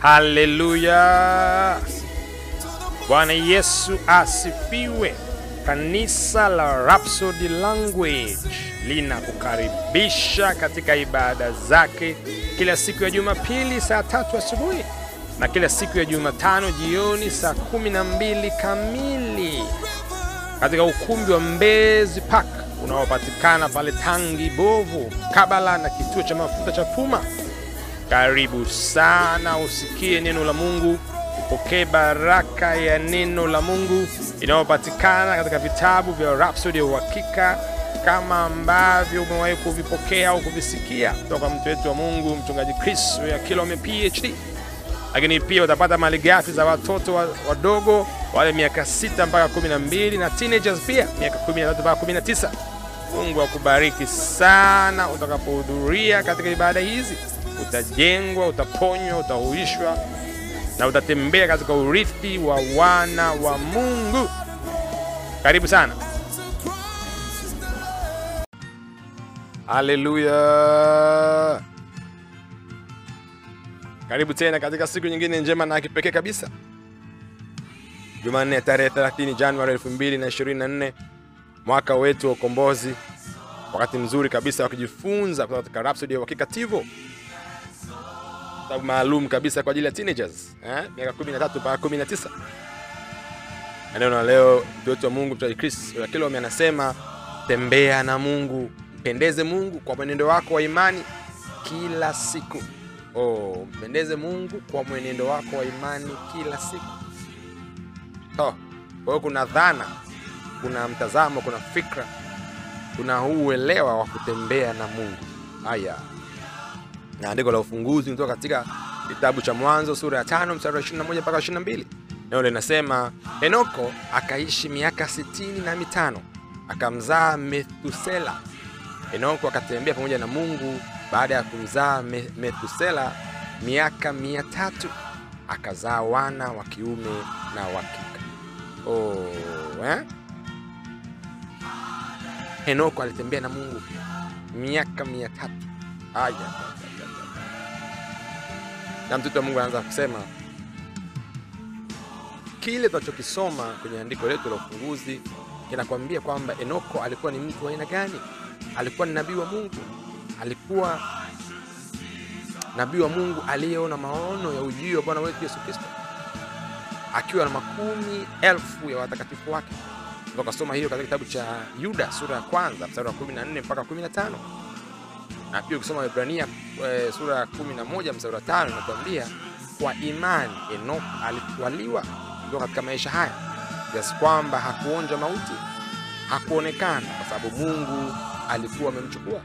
Haleluya! Bwana Yesu asifiwe. Kanisa la Rhapsody Language linakukaribisha katika ibada zake kila siku ya Jumapili saa tatu asubuhi na kila siku ya Jumatano jioni saa kumi na mbili kamili katika ukumbi wa Mbezi Park unaopatikana pale Tangi Bovu, kabala na kituo cha mafuta cha Puma. Karibu sana usikie neno la Mungu, upokee baraka ya neno la Mungu inayopatikana katika vitabu vya Rhapsody ya Uhakika, kama ambavyo umewahi kuvipokea au kuvisikia kutoka mtu wetu wa Mungu mchungaji Chris ya Kilome PhD. Lakini pia utapata malighafi za watoto wa- wadogo wale miaka sita mpaka kumi na mbili pia miaka kumi na tatu mpaka kumi na tisa. Mungu akubariki sana utakapohudhuria katika ibada hizi. Utajengwa, utaponywa, utahuishwa na utatembea katika urithi wa wana wa Mungu. Karibu sana. Haleluya! Karibu tena katika siku nyingine njema na kipekee kabisa, Jumanne tarehe 30 Januari 2024 mwaka wetu wa ukombozi, wakati mzuri kabisa wa kujifunza kutoka katika Rhapsody ya Uhakika Tivo, kitabu maalum kabisa kwa ajili ya teenagers eh, miaka 13 mpaka 19. Na Neno la leo mtoto wa Mungu mchungaji Chris Kilome anasema tembea na Mungu, mpendeze Mungu kwa mwenendo wako wa imani kila siku. Oh, mpendeze Mungu kwa mwenendo wako wa imani kila siku. Oh, kwa hiyo kuna dhana, kuna mtazamo, kuna fikra, kuna huu uelewa wa kutembea na Mungu. Haya, na andiko la ufunguzi kutoka katika kitabu cha Mwanzo sura ya tano mstari wa 21 mpaka 22. Neno linasema Henoko akaishi miaka sitini na mitano akamzaa Methusela. Henoko akatembea pamoja na Mungu baada ya kumzaa Methusela miaka mia tatu akazaa wana wa kiume na wa kike. Oh, eh? Henoko alitembea na Mungu miaka mia tatu. Aya. Na mtoto wa Mungu anaanza kusema kile tunachokisoma kwenye andiko letu la ufunguzi kinakwambia kwamba Enoko alikuwa ni mtu wa aina gani? Alikuwa ni nabii wa Mungu, alikuwa nabii wa Mungu aliyeona maono ya ujio wa Bwana wetu Yesu Kristo akiwa na makumi elfu ya watakatifu wake. Tukasoma hiyo katika kitabu cha Yuda sura ya kwanza mstari wa 14 mpaka 15 na pia ukisoma Ibrania e, sura ya 11 mstari wa 5 inatuambia kwa imani Enoko alitwaliwa kutoka katika maisha haya kiasi kwamba hakuonja mauti, hakuonekana kwa sababu Mungu alikuwa amemchukua.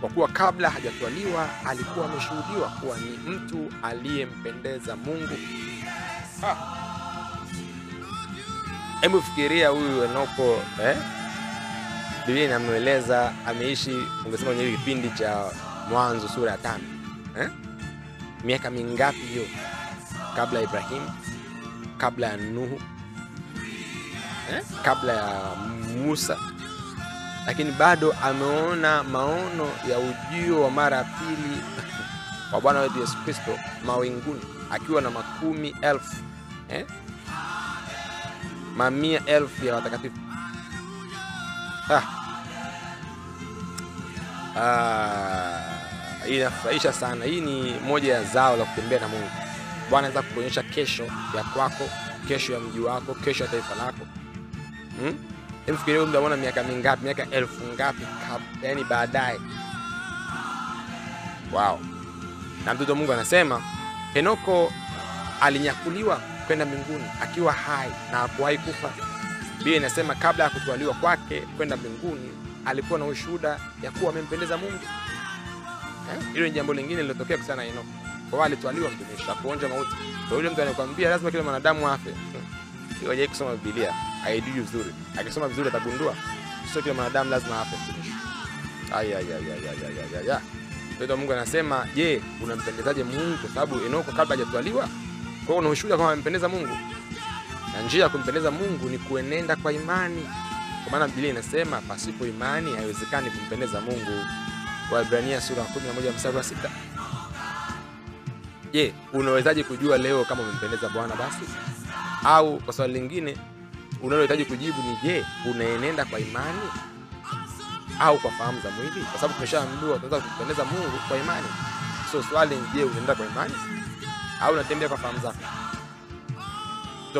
Kwa kuwa kabla hajatwaliwa alikuwa ameshuhudiwa kuwa ni mtu aliyempendeza Mungu. Ah. Hebu fikiria huyu Enoko eh? Biblia inamweleza ameishi, ungesema kwenye kipindi cha Mwanzo sura ya tano eh? miaka mingapi hiyo, kabla ya Ibrahimu, kabla ya Nuhu eh? kabla ya Musa, lakini bado ameona maono ya ujio wa mara ya pili wa Bwana wetu Yesu Kristo mawinguni akiwa na makumi elfu eh? mamia elfu ya watakatifu ah. Hii inafurahisha sana. Hii ni moja ya zao la kutembea na Mungu. Bwana anaweza kukuonyesha kesho ya kwako, kesho ya mji wako, kesho ya taifa lako. Hmm? Hebu fikiria mtu ameona miaka mingapi, miaka elfu ngapi, yaani baadaye. Wow. Na mtoto Mungu anasema Henoko alinyakuliwa kwenda mbinguni akiwa hai na hakuwahi kufa. Biblia inasema kabla ya kutwaliwa kwake kwenda mbinguni alikuwa na ushuhuda ya kuwa amempendeza Mungu. Eh, Hilo ni jambo lingine lilotokea kusana na Henoko. Kwa wale alitwaliwa mtumishi, hakuonja mauti. Kwa yule mtu anakuambia lazima kila mwanadamu afe, hiyo hajai kusoma Biblia, haijui vizuri. Akisoma vizuri atagundua sio kila mwanadamu lazima afe. Ai ai ai ai ai ai ay, ay. Mungu anasema, je, unampendezaje Mungu? Kwa sababu Enoko kabla hajatwaliwa, kwa hiyo una ushuhuda kama amempendeza Mungu, na njia ya kumpendeza Mungu ni kuenenda kwa imani, kwa maana Biblia inasema pasipo imani haiwezekani kumpendeza Mungu. Waebrania sura ya 11 mstari wa sita. Je, unawezaje kujua leo kama umempendeza Bwana? Basi au kwa swali lingine unalohitaji kujibu ni je, unaenenda kwa imani au kwa fahamu za mwili? Kwa sababu tumeshaambiwa tunaweza kumpendeza Mungu kwa imani. So swali je, unaenda kwa imani au unatembea kwa fahamu zako?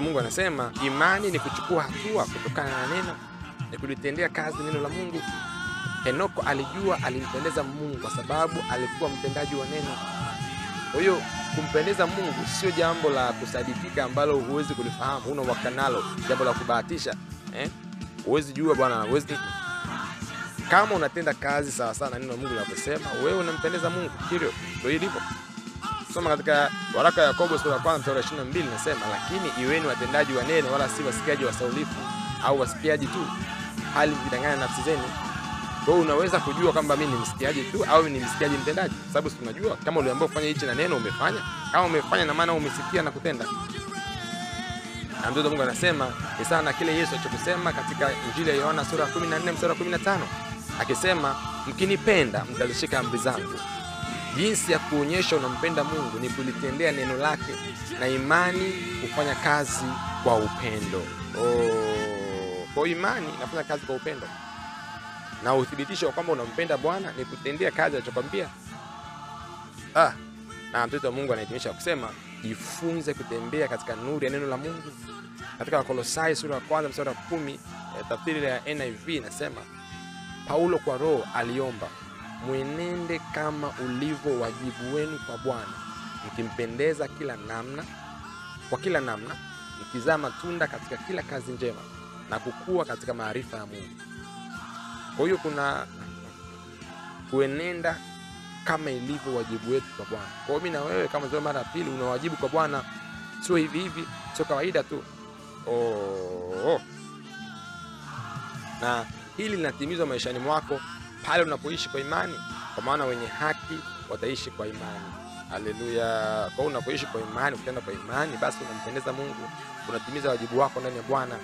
Mungu anasema imani ni kuchukua hatua kutokana na neno, ni kulitendea kazi neno la Mungu. Henoko alijua alimpendeza Mungu kwa sababu alikuwa mtendaji wa neno. Kwa hiyo kumpendeza Mungu sio jambo la kusadikika ambalo huwezi kulifahamu, huna uhakika nalo, jambo la kubahatisha eh? Jua bwana, huwezi kama unatenda kazi sawa na neno la Mungu linavyosema, wewe unampendeza Mungu. Hilo ndio ilivyo. Soma katika waraka wa Yakobo sura ya kwanza mstari wa 22 nasema, lakini iweni watendaji wa neno, wala si wasikiaji wasaulifu au wasikiaji tu, hali mkidanganya nafsi zenu. Kwa unaweza kujua kwamba mimi ni msikiaji tu au ni msikiaji mtendaji, sababu si unajua kama uliambiwa kufanya hichi na neno umefanya. Kama umefanya na maana umesikia na kutenda. Na mtoto Mungu anasema ni sana na kile Yesu alichosema katika Injili ya Yohana sura ya 14 mstari wa 15 akisema, mkinipenda mtazishika amri zangu. Jinsi ya kuonyesha unampenda Mungu ni kulitendea neno lake, na imani kufanya kazi kwa upendo. Oh, kwa imani inafanya kazi kwa upendo na uthibitisho wa kwamba unampenda Bwana ni kutendea kazi alichokwambia. Ah, na mtoto wa Mungu anahitimisha kusema jifunze kutembea katika nuru ya neno la Mungu. Katika Wakolosai sura ya kwanza mstari wa kumi eh, tafsiri ya NIV inasema Paulo kwa Roho aliomba mwenende kama ulivyo wajibu wenu kwa Bwana, mkimpendeza kila namna kwa kila namna, mkizaa matunda katika kila kazi njema na kukua katika maarifa ya Mungu. Kwa hiyo kuna kuenenda kama ilivyo wajibu wetu kwa Bwana. Kwa hiyo mimi na wewe kama zio mara ya pili una wajibu kwa Bwana, sio hivi hivi, sio kawaida tu. Oh. Na hili linatimizwa maishani mwako pale unapoishi kwa imani, kwa maana wenye haki wataishi kwa imani. Haleluya! Kwa unapoishi kwa imani, ukitenda kwa imani, basi unampendeza Mungu, unatimiza wajibu wako ndani ya Bwana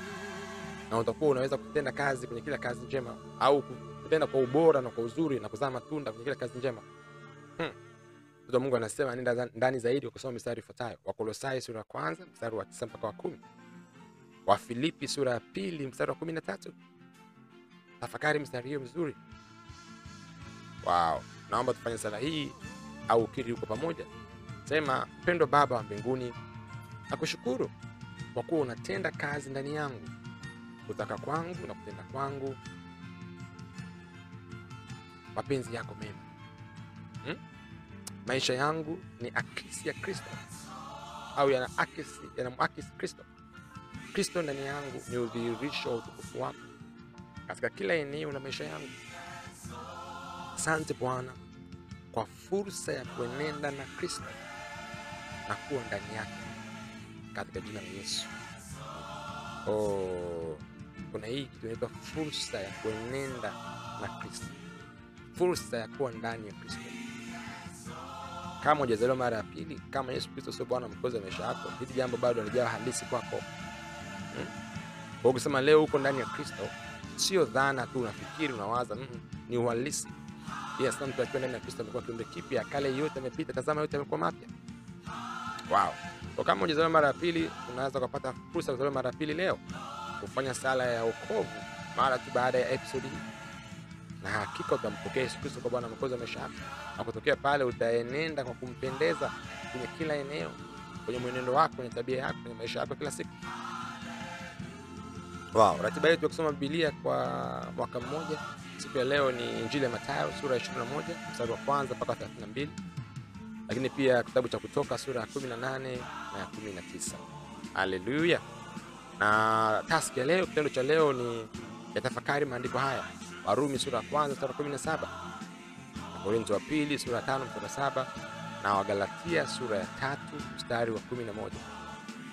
na utakuwa unaweza kutenda kazi kwenye kila kazi njema au kutenda kwa ubora na kwa uzuri na kuzaa matunda kwenye kila kazi njema. Hmm. Mungu anasema nenda ndani zaidi ukasoma mistari ifuatayo: Wakolosai sura ya kwanza mstari wa tisa mpaka wa kumi Wafilipi sura ya pili mstari wa kumi na tatu Tafakari mstari hiyo mzuri. Wow. Naomba tufanye sala hii au ukiri huko pamoja. Sema: mpendwa Baba wa mbinguni, nakushukuru kwa kuwa unatenda kazi ndani yangu kutaka kwangu na kutenda kwangu mapenzi yako mema hmm? Maisha yangu ni akisi ya Kristo au yanaakisi yanamwakisi Kristo. Kristo ndani yangu ni udhihirisho wa utukufu wako katika kila eneo la maisha yangu. Asante Bwana kwa fursa ya kuenenda na Kristo na kuwa ndani yake katika jina la Yesu. Oh, kuna hii kitu inaitwa fursa ya kuenenda na Kristo, fursa ya kuwa ndani ya Kristo. Kama hujazaliwa mara ya pili, kama Yesu Kristo sio Bwana mkozi wa maisha yako, hili jambo bado halijawa halisi kwako. Hmm? Ukisema leo uko ndani ya Kristo, sio dhana tu, unafikiri unawaza, mm, ni uhalisi. Yes, mtu akiwa ndani ya Kristo amekuwa kiumbe kipya, kale yote amepita, tazama yote amekuwa mapya. Wow. Kama hujazaliwa mara ya pili, unaweza kupata fursa ya kuzaliwa mara ya pili leo, kufanya sala ya wokovu mara tu baada ya episodi hii, na hakika utampokea Yesu Kristo kwa Bwana mwokozi wa maisha na kutokea pale utaenenda kwa kumpendeza kwenye kila eneo, kwenye mwenendo wako, kwenye tabia yako, kwenye maisha yako kila siku. Wow, ratiba yetu ya kusoma Biblia kwa mwaka mmoja, siku ya leo ni Injili ya Mathayo sura ya 21 mstari wa kwanza mpaka 32 lakini pia kitabu cha Kutoka sura ya 18 na ya 19. Haleluya! Na taski ya leo, kitendo cha leo ni ya tafakari maandiko haya: Warumi sura ya kwanza mstari 17, Wakorintho wa pili sura ya 5 mstari wa 7, na Wagalatia sura ya tatu mstari wa 11.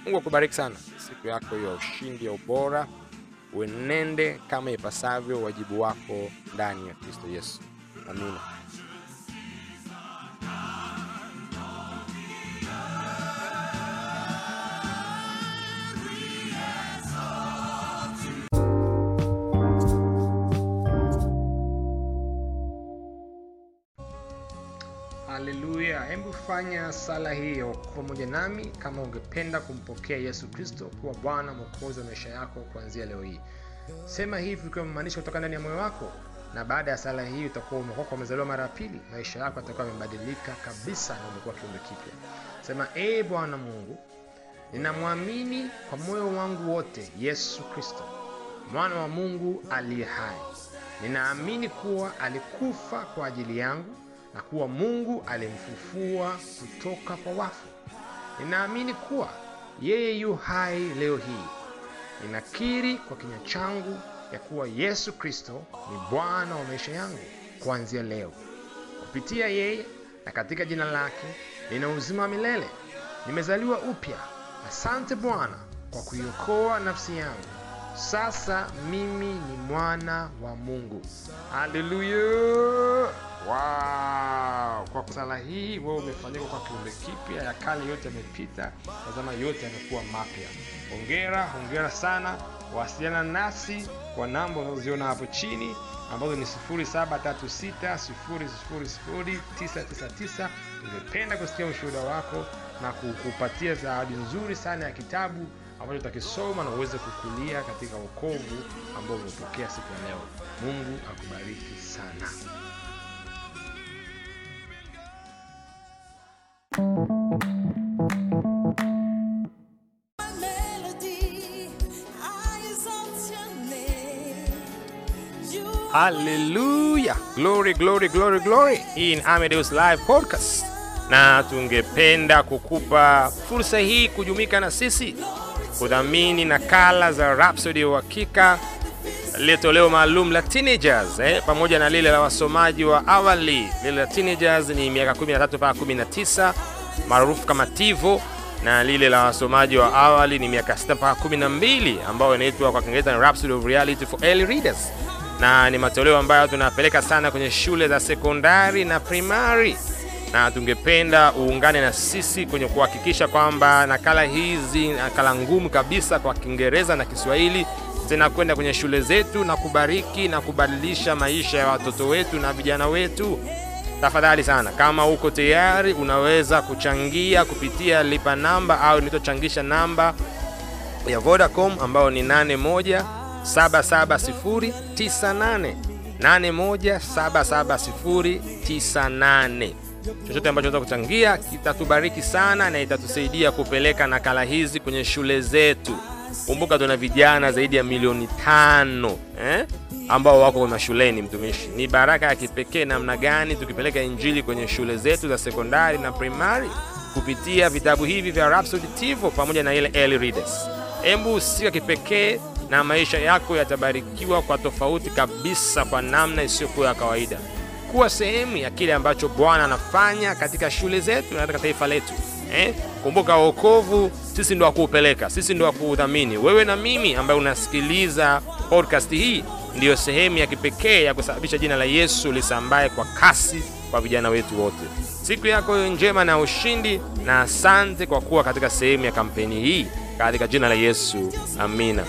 Mungu akubariki sana siku yako ya ushindi ya ubora, uenende kama ipasavyo wajibu wako ndani ya Kristo Yesu. Amina. Fanya sala hiyo pamoja nami kama ungependa kumpokea yesu kristo kuwa bwana mwokozi wa maisha yako kuanzia leo hii. Sema hivi ukiwa umemaanisha kutoka ndani ya moyo wako na baada ya sala hii utakuwa umekoka umezaliwa mara ya pili maisha yako yatakuwa yamebadilika kabisa na umekuwa kiumbe kipya. Sema ee bwana mungu ninamwamini kwa moyo wangu wote yesu kristo mwana wa mungu aliye hai. Ninaamini kuwa alikufa kwa ajili yangu na kuwa mungu alimfufua kutoka kwa wafu. Ninaamini kuwa yeye yu hai leo hii. Ninakiri kwa kinywa changu ya kuwa yesu kristo ni bwana wa maisha yangu kuanzia leo. Kupitia yeye na katika jina lake nina uzima wa milele. Nimezaliwa upya. Asante bwana kwa kuiokoa nafsi yangu sasa mimi ni mwana wa mungu. Haleluya wow. kwa sala hii wewe umefanyika kwa kiumbe kipya ya kale yote yamepita tazama yote yamekuwa mapya. Hongera hongera sana. Wasiliana nasi kwa namba unazoziona hapo chini ambazo ni 736 tungependa kusikia ushuhuda wako na kukupatia zawadi nzuri sana ya kitabu ambacho utakisoma na uweze kukulia katika wokovu ambao umepokea siku ya leo. Mungu akubariki sana. Haleluya glory glory glory glory ni Amadeus live podcast. Na tungependa kukupa fursa hii kujumika na sisi kudhamini nakala za Rhapsody uhakika lile maalum la teenagers eh, pamoja na lile la wasomaji wa awali lile la teenagers ni miaka 13 mpaka 19 maarufu kama tivo na lile la wasomaji wa awali ni miaka 6 mpaka 12 ambayo inaitwa kwa kiingereza ni Rhapsody of reality for early readers. Na ni matoleo ambayo tunapeleka sana kwenye shule za sekondari na primary na tungependa uungane na sisi kwenye kuhakikisha kwamba nakala hizi nakala ngumu kabisa kwa kiingereza na kiswahili zinakwenda kwenye shule zetu na kubariki na kubadilisha maisha ya watoto wetu na vijana wetu. Tafadhali sana kama uko tayari unaweza kuchangia kupitia lipa namba au nitochangisha namba ya vodacom ambayo ni 81779098 81779098 chochote ambacho unaweza kuchangia kitatubariki sana na itatusaidia kupeleka nakala hizi kwenye shule zetu. Kumbuka tuna vijana zaidi ya milioni tano eh? ambao wako mashuleni mtumishi. Ni baraka ya kipekee namna gani tukipeleka injili kwenye shule zetu za sekondari na primari kupitia vitabu hivi vya Rhapsody pamoja na ile readers. Hebu husika kipekee na maisha yako yatabarikiwa kwa tofauti kabisa kwa namna isiyokuwa ya kawaida kuwa sehemu ya kile ambacho bwana anafanya katika shule zetu na katika taifa letu eh? kumbuka wokovu sisi ndo wakuupeleka sisi ndo wakuudhamini wewe na mimi ambaye unasikiliza podcast hii ndiyo sehemu ya kipekee ya kusababisha jina la yesu lisambaye kwa kasi kwa vijana wetu wote. Siku yako iwe njema na ushindi na asante kwa kuwa katika sehemu ya kampeni hii. Katika jina la yesu amina